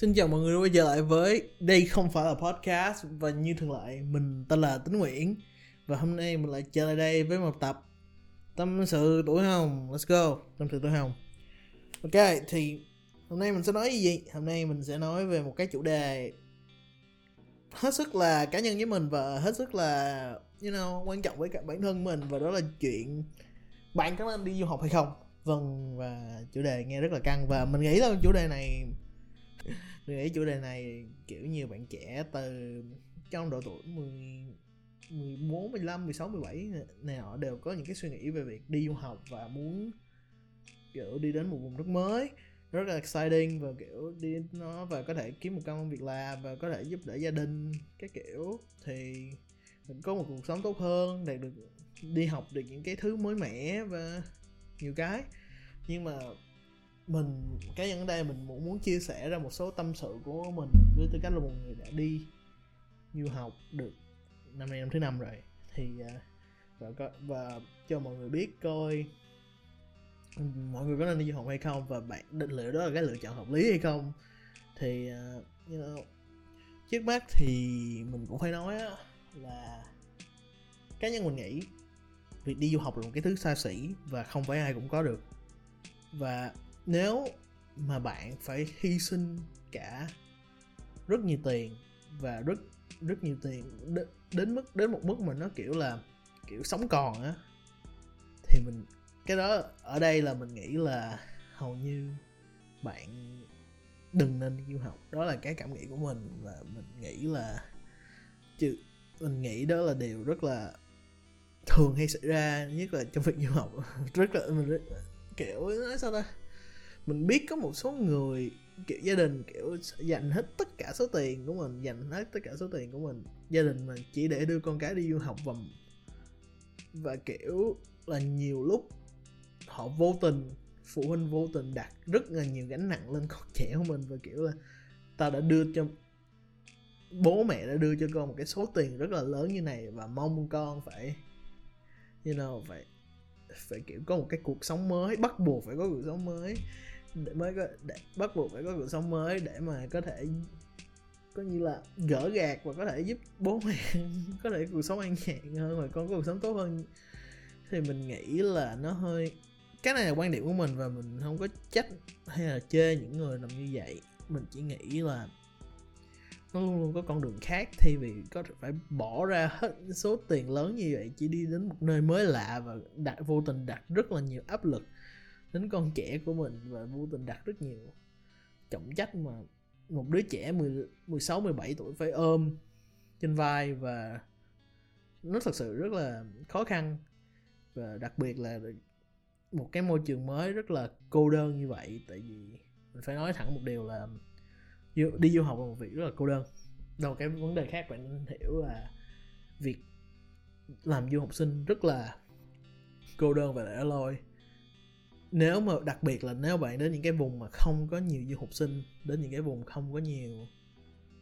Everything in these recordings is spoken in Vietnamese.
Xin chào mọi người quay trở lại với Đây không phải là podcast. Và như thường lệ mình tên là Tính Nguyễn. Và hôm nay mình lại trở lại đây với một tập Tâm sự tuổi hồng. Let's go Tâm sự tuổi hồng. Ok thì hôm nay mình sẽ nói gì? Hôm nay mình sẽ nói về một cái chủ đề Hết sức là cá nhân với mình Và hết sức là you know, quan trọng với cả bản thân mình. Và đó là chuyện Bạn có nên đi du học hay không? Vâng và chủ đề nghe rất là căng. Và mình nghĩ là chủ đề này mình nghĩ chủ đề này kiểu nhiều bạn trẻ từ trong độ tuổi 10 14, 15, 16, 17 này họ đều có những cái suy nghĩ về việc đi du học và muốn kiểu đi đến một vùng đất mới. Rất là exciting và kiểu đi nó và có thể kiếm một công việc làm và có thể giúp đỡ gia đình cái kiểu. Thì mình có một cuộc sống tốt hơn đạt được đi học được những cái thứ mới mẻ và nhiều cái. Nhưng mà mình cái nhân đề đây mình muốn muốn chia sẻ ra một số tâm sự của mình với tư cách là một người đã đi du học được năm nay năm thứ năm rồi. Thì à, và và cho mọi người biết coi mọi người có nên đi du học hay không và bạn định liệu đó là cái lựa chọn hợp lý hay không. Thì uh, you know, trước mắt thì mình cũng phải nói là cá nhân mình nghĩ việc đi du học là một cái thứ xa xỉ và không phải ai cũng có được. Và nếu mà bạn phải hy sinh cả rất nhiều tiền và rất rất nhiều tiền đến mức đến một mức mà nó kiểu là kiểu sống còn á thì mình cái đó ở đây là mình nghĩ là hầu như bạn đừng nên đi du học. Đó là cái cảm nghĩ của mình và mình nghĩ là chứ mình nghĩ đó là điều rất là thường hay xảy ra nhất là trong việc du học. Rất là mình rất, kiểu nói sao ta? Mình biết có một số người, kiểu, gia đình, kiểu, dành hết tất cả số tiền của mình, dành hết tất cả số tiền của mình, gia đình mình chỉ để đưa con cái đi du học và và, kiểu, là nhiều lúc họ vô tình, phụ huynh vô tình đặt rất là nhiều gánh nặng lên con trẻ của mình và, kiểu là, ta đã đưa cho, bố mẹ đã đưa cho con một cái số tiền rất là lớn như này và mong con phải, you know, phải phải, kiểu, có một cái cuộc sống mới, bắt buộc phải có cuộc sống mới để mới có, để bắt buộc phải có cuộc sống mới để mà có thể, có như là gỡ gạt và có thể giúp bố mẹ có thể cuộc sống an nhàn hơn và con có cuộc sống tốt hơn. Thì mình nghĩ là nó hơi, cái này là quan điểm của mình và mình không có trách hay là chê những người làm như vậy. Mình chỉ nghĩ là nó luôn luôn có con đường khác thay vì có thể phải bỏ ra hết số tiền lớn như vậy chỉ đi đến một nơi mới lạ và đặt, vô tình đặt rất là nhiều áp lực đến con trẻ của mình và vô tình đặt rất nhiều trọng trách mà một đứa trẻ 10, 16 17 tuổi phải ôm trên vai và nó thật sự rất là khó khăn và đặc biệt là một cái môi trường mới rất là cô đơn như vậy. Tại vì mình phải nói thẳng một điều là đi du học là một việc rất là cô đơn. Đâu cái vấn đề khác bạn nên hiểu là việc làm du học sinh rất là cô đơn và lẻ loi nếu mà đặc biệt là nếu bạn đến những cái vùng mà không có nhiều du học sinh đến những cái vùng không có nhiều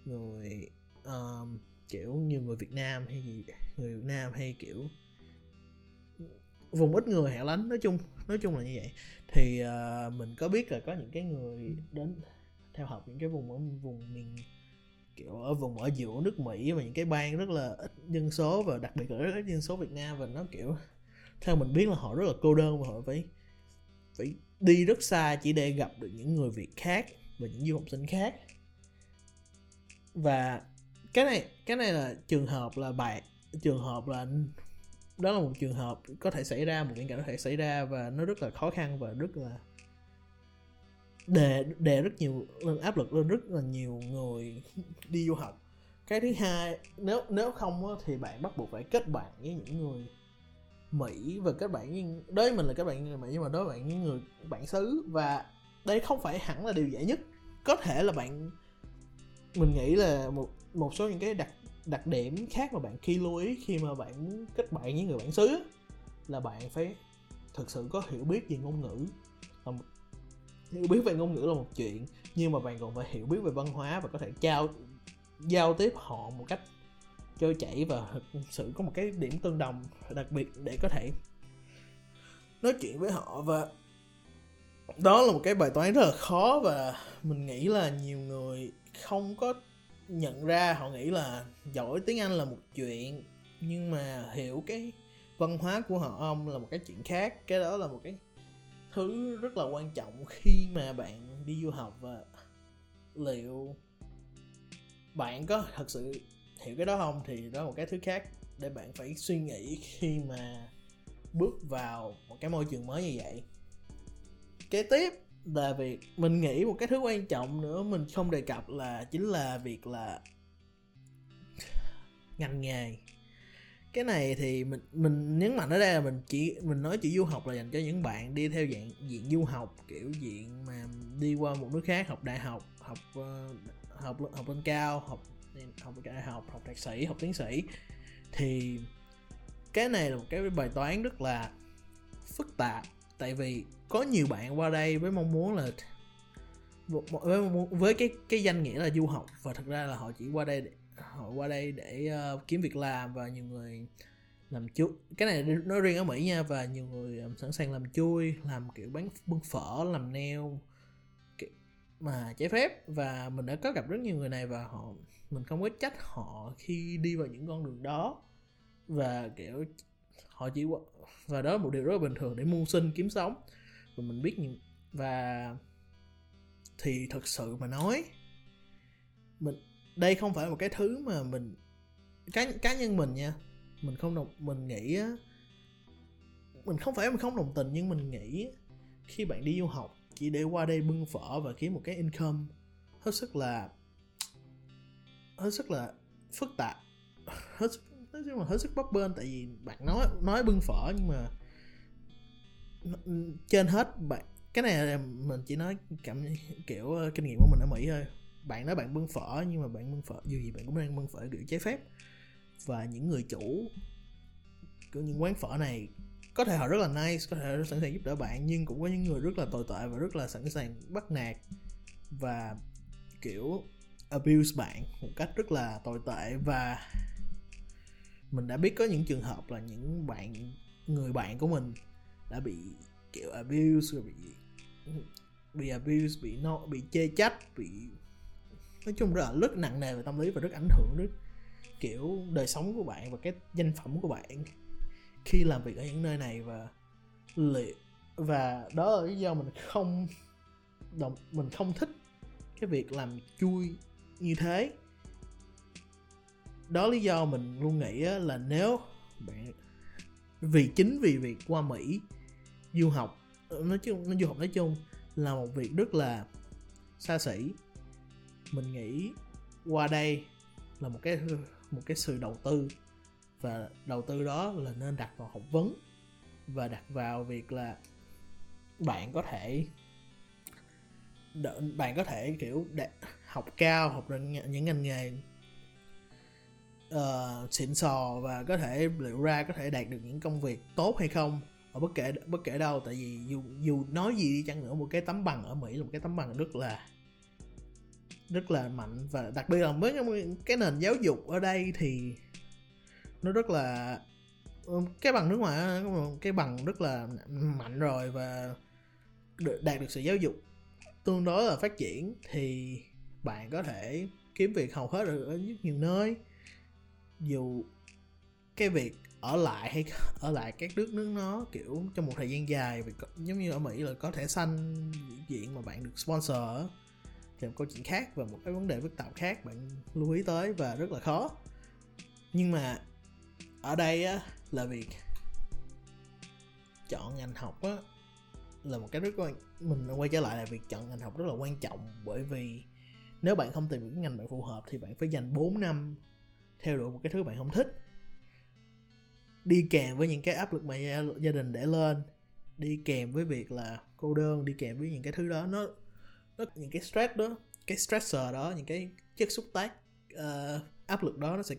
người um, kiểu nhiều người Việt Nam hay gì người Việt Nam hay kiểu vùng ít người hẻo lánh nói chung nói chung là như vậy. Thì uh, mình có biết là có những cái người đến theo học những cái vùng ở vùng miền kiểu ở vùng ở giữa nước Mỹ và những cái bang rất là ít dân số và đặc biệt là rất ít dân số Việt Nam và nó kiểu theo mình biết là họ rất là cô đơn và họ phải phải đi rất xa chỉ để gặp được những người Việt khác và những du học sinh khác. Và cái này cái này là trường hợp là bạn trường hợp là, đó là một trường hợp có thể xảy ra, một viễn cảnh có thể xảy ra và nó rất là khó khăn và rất là đề đề rất nhiều, lên áp lực lên rất là nhiều người đi du học. Cái thứ hai, nếu nếu không thì bạn bắt buộc phải kết bạn với những người Mỹ và các bạn với đối với mình là các bạn người Mỹ nhưng mà đối với bạn những người bản xứ và đây không phải hẳn là điều dễ nhất. Có thể là bạn mình nghĩ là một một số những cái đặc đặc điểm khác mà bạn khi lưu ý khi mà bạn kết bạn với người bản xứ là bạn phải thực sự có hiểu biết về ngôn ngữ. Là một, hiểu biết về ngôn ngữ là một chuyện nhưng mà bạn còn phải hiểu biết về văn hóa và có thể trao giao tiếp họ một cách trôi chảy và thực sự có một cái điểm tương đồng đặc biệt để có thể nói chuyện với họ. Và đó là một cái bài toán rất là khó và mình nghĩ là nhiều người không có nhận ra. Họ nghĩ là giỏi tiếng anh là một chuyện, nhưng mà hiểu cái văn hóa của họ ông là một cái chuyện khác. Cái đó là một cái thứ rất là quan trọng khi mà bạn đi du học. Và liệu bạn có thật sự hiểu cái đó không? Thì đó là một cái thứ khác để bạn phải suy nghĩ khi mà bước vào một cái môi trường mới như vậy. Kế tiếp là việc mình nghĩ một cái thứ quan trọng nữa mình không đề cập là chính là việc là ngành nghề. Cái này thì mình mình nhấn mạnh ở đây là mình chỉ, mình nói chỉ du học là dành cho những bạn đi theo dạng diện du học, kiểu diện mà đi qua một nước khác, học đại học học ờ, học học lên cao, học học đại học học thạc sĩ học tiến sĩ. Thì cái này là một cái bài toán rất là phức tạp tại vì có nhiều bạn qua đây với mong muốn là với với cái cái danh nghĩa là du học. Và thật ra là họ chỉ qua đây để, họ qua đây để uh, kiếm việc làm và nhiều người làm chui cái này nói riêng ở mỹ nha và nhiều người um, sẵn sàng làm chui làm kiểu bán bưng phở làm neo mà trái phép. Và mình đã có gặp rất nhiều người này và họ mình không có trách họ khi đi vào những con đường đó. Và, kiểu, họ chỉ và đó là một điều rất là bình thường để mưu sinh kiếm sống. Và mình biết những và thì thật sự mà nói, mình, đây không phải là một cái thứ mà mình, cá cá nhân mình nha. Mình không đồng, mình nghĩ mình không phải mình không đồng tình, nhưng mình nghĩ khi bạn đi du học, chỉ để qua đây bưng phở và kiếm một cái income, hết sức là hết sức là phức tạp. Hết sức, nói chung là hết sức bấp bênh, tại vì bạn nói nói bưng phở nhưng mà trên hết bạn, cái này là mình chỉ nói cảm, kiểu ờ, kinh nghiệm của mình ở mỹ thôi. Bạn nói bạn bưng phở nhưng mà bạn bưng phở, dù gì bạn cũng đang bưng phở kiểu trái phép. Và những người chủ của những quán phở này có thể họ rất là nice, có thể sẵn sàng giúp đỡ bạn, nhưng cũng có những người rất là tồi tệ và rất là sẵn sàng bắt nạt. Và, kiểu abuse bạn một cách rất là tồi tệ và mình đã biết có những trường hợp là những bạn, người bạn của mình đã bị kiểu abuse, rồi bị bị abuse, bị no, bị chê trách, bị, nói chung rất là rất nặng nề về tâm lý và rất ảnh hưởng đến kiểu đời sống của bạn và cái danh phẩm của bạn khi làm việc ở những nơi này và liệu và đó là lý do mình không đồng, mình không thích cái việc làm chui như thế. Đó lý do mình luôn nghĩ là nếu bạn vì chính vì việc qua mỹ, du học, nói chung, nói du học nói chung là một việc rất là xa xỉ. Mình nghĩ qua đây là một cái một cái sự đầu tư và đầu tư đó là nên đặt vào học vấn và đặt vào việc là bạn có thể bạn có thể, kiểu học cao học những ngành nghề uh, xịn sò và có thể liệu ra có thể đạt được những công việc tốt hay không ở bất kể bất kể đâu. Tại vì dù dù nói gì đi chăng nữa một cái tấm bằng ở mỹ là một cái tấm bằng rất là rất là mạnh. Và đặc biệt là với cái nền giáo dục ở đây thì nó rất là cái bằng nước ngoài cái bằng rất là mạnh rồi và đạt được sự giáo dục tương đối là phát triển thì bạn có thể kiếm việc hầu hết ở rất nhiều nơi. Dù cái việc ở lại hay ở lại các nước nước nó, kiểu, trong một thời gian dài, vì giống như ở Mỹ là có thể xanh diện mà bạn được sponsor thì một câu chuyện khác và một cái vấn đề phức tạp khác bạn lưu ý tới và rất là khó. Nhưng mà ở đây á, là việc chọn ngành học á, là một cái rất quan, mình quay trở lại là việc chọn ngành học rất là quan trọng bởi vì nếu bạn không tìm được cái ngành bạn phù hợp thì bạn phải dành 4 năm theo đuổi một cái thứ bạn không thích. Đi kèm với những cái áp lực mà gia, gia đình để lên đi kèm với việc là cô đơn đi kèm với những cái thứ đó nó, nó những cái stress đó cái stressor đó những cái chất xúc tác uh, áp lực đó nó sẽ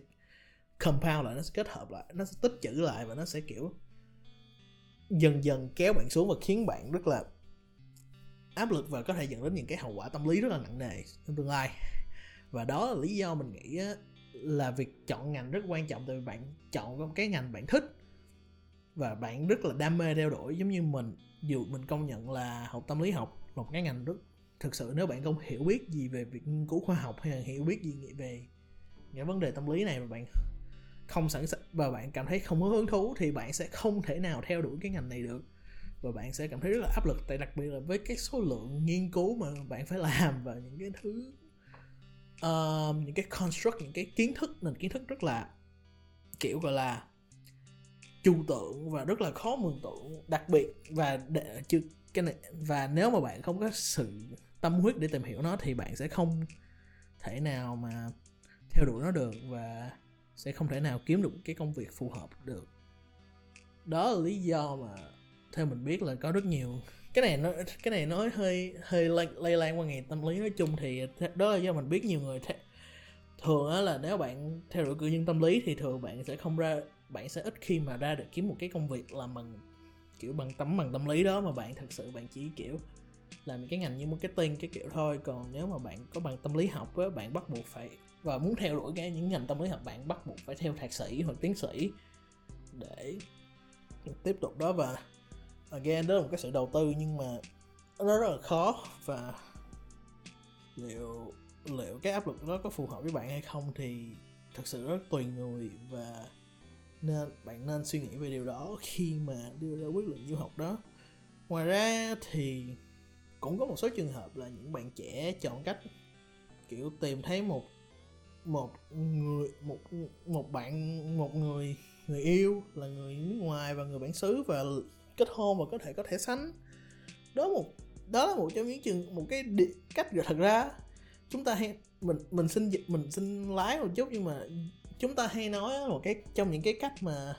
compound lại nó sẽ kết hợp lại nó sẽ tích trữ lại và nó sẽ kiểu dần dần kéo bạn xuống và khiến bạn rất là áp lực và có thể dẫn đến những cái hậu quả tâm lý rất là nặng nề trong tương lai. Và đó là lý do mình nghĩ là việc chọn ngành rất quan trọng, tại vì bạn chọn cái ngành bạn thích và bạn rất là đam mê theo đuổi, giống như mình. Dù mình công nhận là học tâm lý học một cái ngành rất, thực sự nếu bạn không hiểu biết gì về việc nghiên cứu khoa học hay là hiểu biết gì về những vấn đề tâm lý này mà bạn không sẵn sàng, và bạn cảm thấy không có hứng thú thì bạn sẽ không thể nào theo đuổi cái ngành này được và bạn sẽ cảm thấy rất là áp lực tại đặc biệt là với cái số lượng nghiên cứu mà bạn phải làm và những cái thứ uh, những cái construct những cái kiến thức nền kiến thức rất là kiểu gọi là trừu tượng và rất là khó mường tượng. Đặc biệt và để, chứ cái này và nếu mà bạn không có sự tâm huyết để tìm hiểu nó thì bạn sẽ không thể nào mà theo đuổi nó được và sẽ không thể nào kiếm được cái công việc phù hợp được. Đó là lý do mà theo mình biết là có rất nhiều. Cái này nó cái này nói hơi hơi lây, lây lan qua ngày tâm lý. Nói chung thì đó là do mình biết nhiều người th- thường á là nếu bạn theo đuổi cử nhân tâm lý thì thường bạn sẽ không ra bạn sẽ ít khi mà ra được kiếm một cái công việc làm bằng kiểu bằng tấm bằng tâm lý đó mà bạn thật sự bạn chỉ kiểu làm cái ngành như marketing cái kiểu thôi. Còn nếu mà bạn có bằng tâm lý học á bạn bắt buộc phải và muốn theo đuổi cái những ngành tâm lý học bạn bắt buộc phải theo thạc sĩ hoặc tiến sĩ để tiếp tục đó. Và again, đó là một cái sự đầu tư nhưng mà nó rất là khó và liệu liệu cái áp lực đó có phù hợp với bạn hay không thì thật sự rất tùy người và nên, bạn nên suy nghĩ về điều đó khi mà đưa ra quyết định du học đó. Ngoài ra thì cũng có một số trường hợp là những bạn trẻ chọn cách, kiểu, tìm thấy một một người, một một bạn, một người người yêu là người nước ngoài và người bản xứ và kết hôn và có thể có thể sánh. Đó một đó là một trong những trường một cái địa, cách thật ra chúng ta hay mình mình xin mình xin lái một chút nhưng mà chúng ta hay nói một cái trong những cái cách mà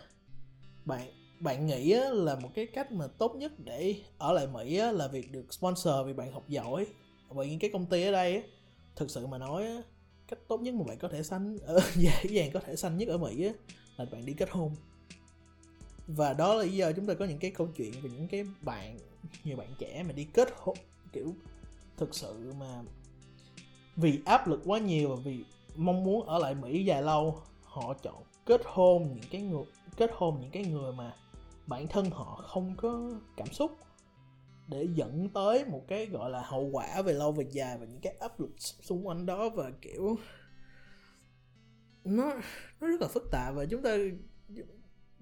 bạn bạn nghĩ là một cái cách mà tốt nhất để ở lại Mỹ là việc được sponsor vì bạn học giỏi bởi những cái công ty ở đây thực sự mà nói cách tốt nhất mà bạn có thể sanh dễ dàng có thể sanh nhất ở Mỹ là bạn đi kết hôn và đó là lý do chúng ta có những cái câu chuyện về những cái bạn, nhiều bạn trẻ mà đi kết hôn, kiểu, thực sự mà vì áp lực quá nhiều và vì mong muốn ở lại Mỹ dài lâu, họ chọn kết hôn những cái người, kết hôn những cái người mà bản thân họ không có cảm xúc để dẫn tới một cái gọi là hậu quả về lâu về dài và những cái áp lực xung quanh đó và, kiểu, nó nó rất là phức tạp và chúng ta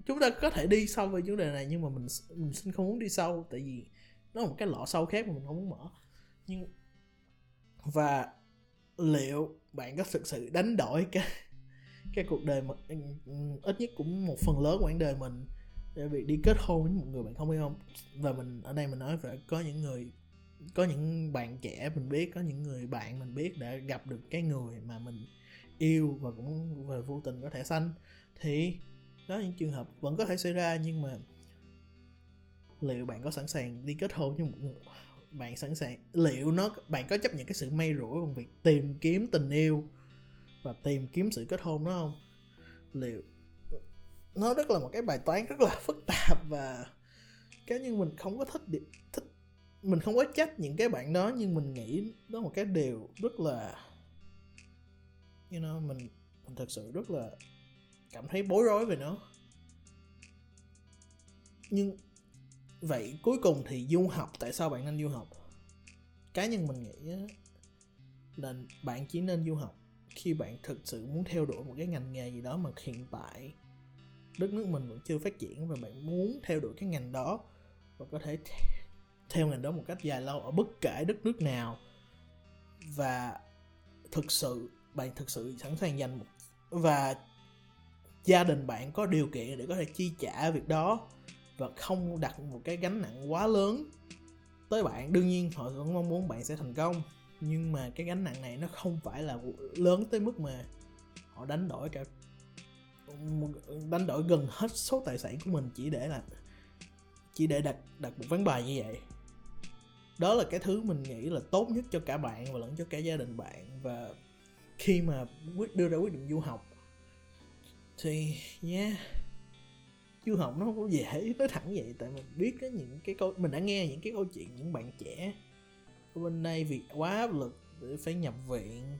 chúng ta có thể đi sâu về vấn đề này nhưng mà mình mình xin không muốn đi sâu tại vì nó là một cái lọ sâu khác mà mình không muốn mở. Nhưng và liệu bạn có thực sự đánh đổi cái cái cuộc đời mà ít nhất cũng một phần lớn quãng đời mình để việc đi kết hôn với một người bạn không yêu không? Và mình, ở đây mình nói phải có những người, có những bạn trẻ mình biết, có những người bạn mình biết đã gặp được cái người mà mình yêu và cũng về vô tình có thể sanh, thì đó những trường hợp vẫn có thể xảy ra, nhưng mà liệu bạn có sẵn sàng đi kết hôn với một người, bạn sẵn sàng, liệu nó, bạn có chấp nhận cái sự may rủi bằng việc tìm kiếm tình yêu và tìm kiếm sự kết hôn đó không? Liệu, nó rất là một cái bài toán rất là phức tạp và cá nhân mình không có thích thích, mình không có trách những cái bạn đó, nhưng mình nghĩ đó là một cái điều rất là, you know, mình mình thật sự rất là cảm thấy bối rối về nó. Nhưng vậy cuối cùng thì du học, tại sao bạn nên du học? Cá nhân mình nghĩ là bạn chỉ nên du học khi bạn thực sự muốn theo đuổi một cái ngành nghề gì đó mà hiện tại đất nước mình vẫn chưa phát triển và bạn muốn theo đuổi cái ngành đó và có thể theo ngành đó một cách dài lâu ở bất kể đất nước nào. Và thực sự, bạn thực sự sẵn sàng dành một, và gia đình bạn có điều kiện để có thể chi trả việc đó và không đặt một cái gánh nặng quá lớn tới bạn. Đương nhiên, họ vẫn mong muốn bạn sẽ thành công, nhưng mà cái gánh nặng này nó không phải là lớn tới mức mà họ đánh đổi cả đánh đổi gần hết số tài sản của mình chỉ để là, chỉ để đặt đặt một ván bài như vậy. Đó là cái thứ mình nghĩ là tốt nhất cho cả bạn và lẫn cho cả gia đình bạn. Và khi mà quyết, đưa ra quyết định du học thì yeah du học nó không có dễ nói thẳng vậy. Tại mình biết cái những cái câu mình đã nghe những cái câu chuyện những bạn trẻ ở bên đây vì quá áp lực để phải nhập viện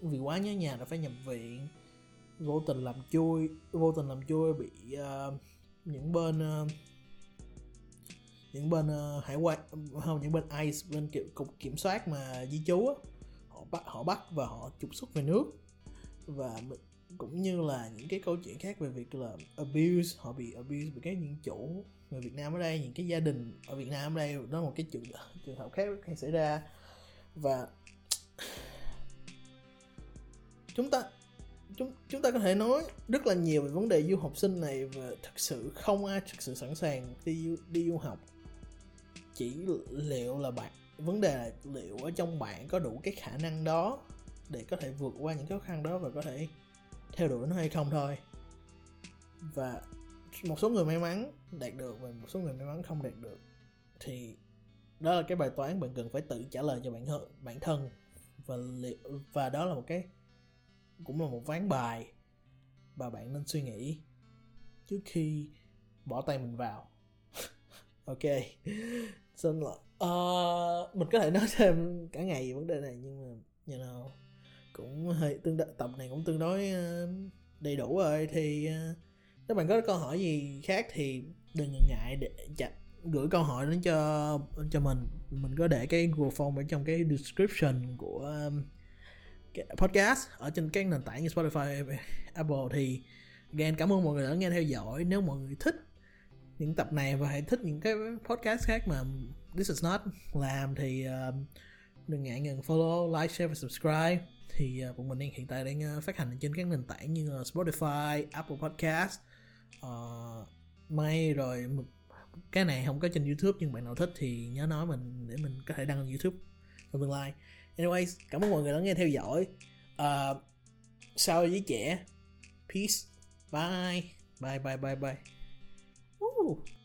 vì quá nhớ nhà đã phải nhập viện vô tình làm chui vô tình làm chui bị uh, những bên uh, những bên uh, hải quan không những bên ICE bên kiểu cục kiểm soát mà di trú á họ bắt họ bắt và họ trục xuất về nước. Và cũng như là những cái câu chuyện khác về việc là abuse, họ bị abuse bởi các những chủ người Việt Nam ở đây, những cái gia đình ở Việt Nam ở đây, đó là một cái trường trường hợp khác hay xảy ra. Và chúng ta, chúng chúng ta có thể nói rất là nhiều về vấn đề du học sinh này và thực sự không ai thực sự sẵn sàng đi đi du học. Chỉ liệu là bạn, vấn đề là liệu ở trong bạn có đủ cái khả năng đó để có thể vượt qua những khó khăn đó và có thể theo đuổi nó hay không thôi. Và một số người may mắn đạt được và một số người may mắn không đạt được. Thì đó là cái bài toán bạn cần phải tự trả lời cho bản thân bản thân. Và liệu và đó là một cái cũng là một ván bài và bạn nên suy nghĩ trước khi bỏ tay mình vào. Ok xin lỗi. Uh, mình có thể nói thêm cả ngày về vấn đề này nhưng mà you know cũng hơi tương đối, tập này cũng tương đối uh, đầy đủ rồi. Thì uh, nếu bạn có câu hỏi gì khác thì đừng ngần ngại để chặt gửi câu hỏi đến cho cho mình. Mình có để cái Google Form ở trong cái description của um, cái podcast ở trên các nền tảng như Spotify, Apple. Thì again cảm ơn mọi người đã nghe theo dõi. Nếu mọi người thích những tập này và hãy thích những cái podcast khác mà This is not làm thì uh, đừng ngại ngần follow, like, share và subscribe thì à, bọn mình đang hiện tại đang à, phát hành trên các nền tảng như Spotify, Apple Podcast, uh, May rồi cái này không có trên YouTube nhưng bạn nào thích thì nhớ nói mình để mình có thể đăng lên YouTube trong tương lai. Anyways, cảm ơn mọi người đã nghe theo dõi. Uh, sau với trẻ. Peace. Bye. Bye bye bye bye. Woo.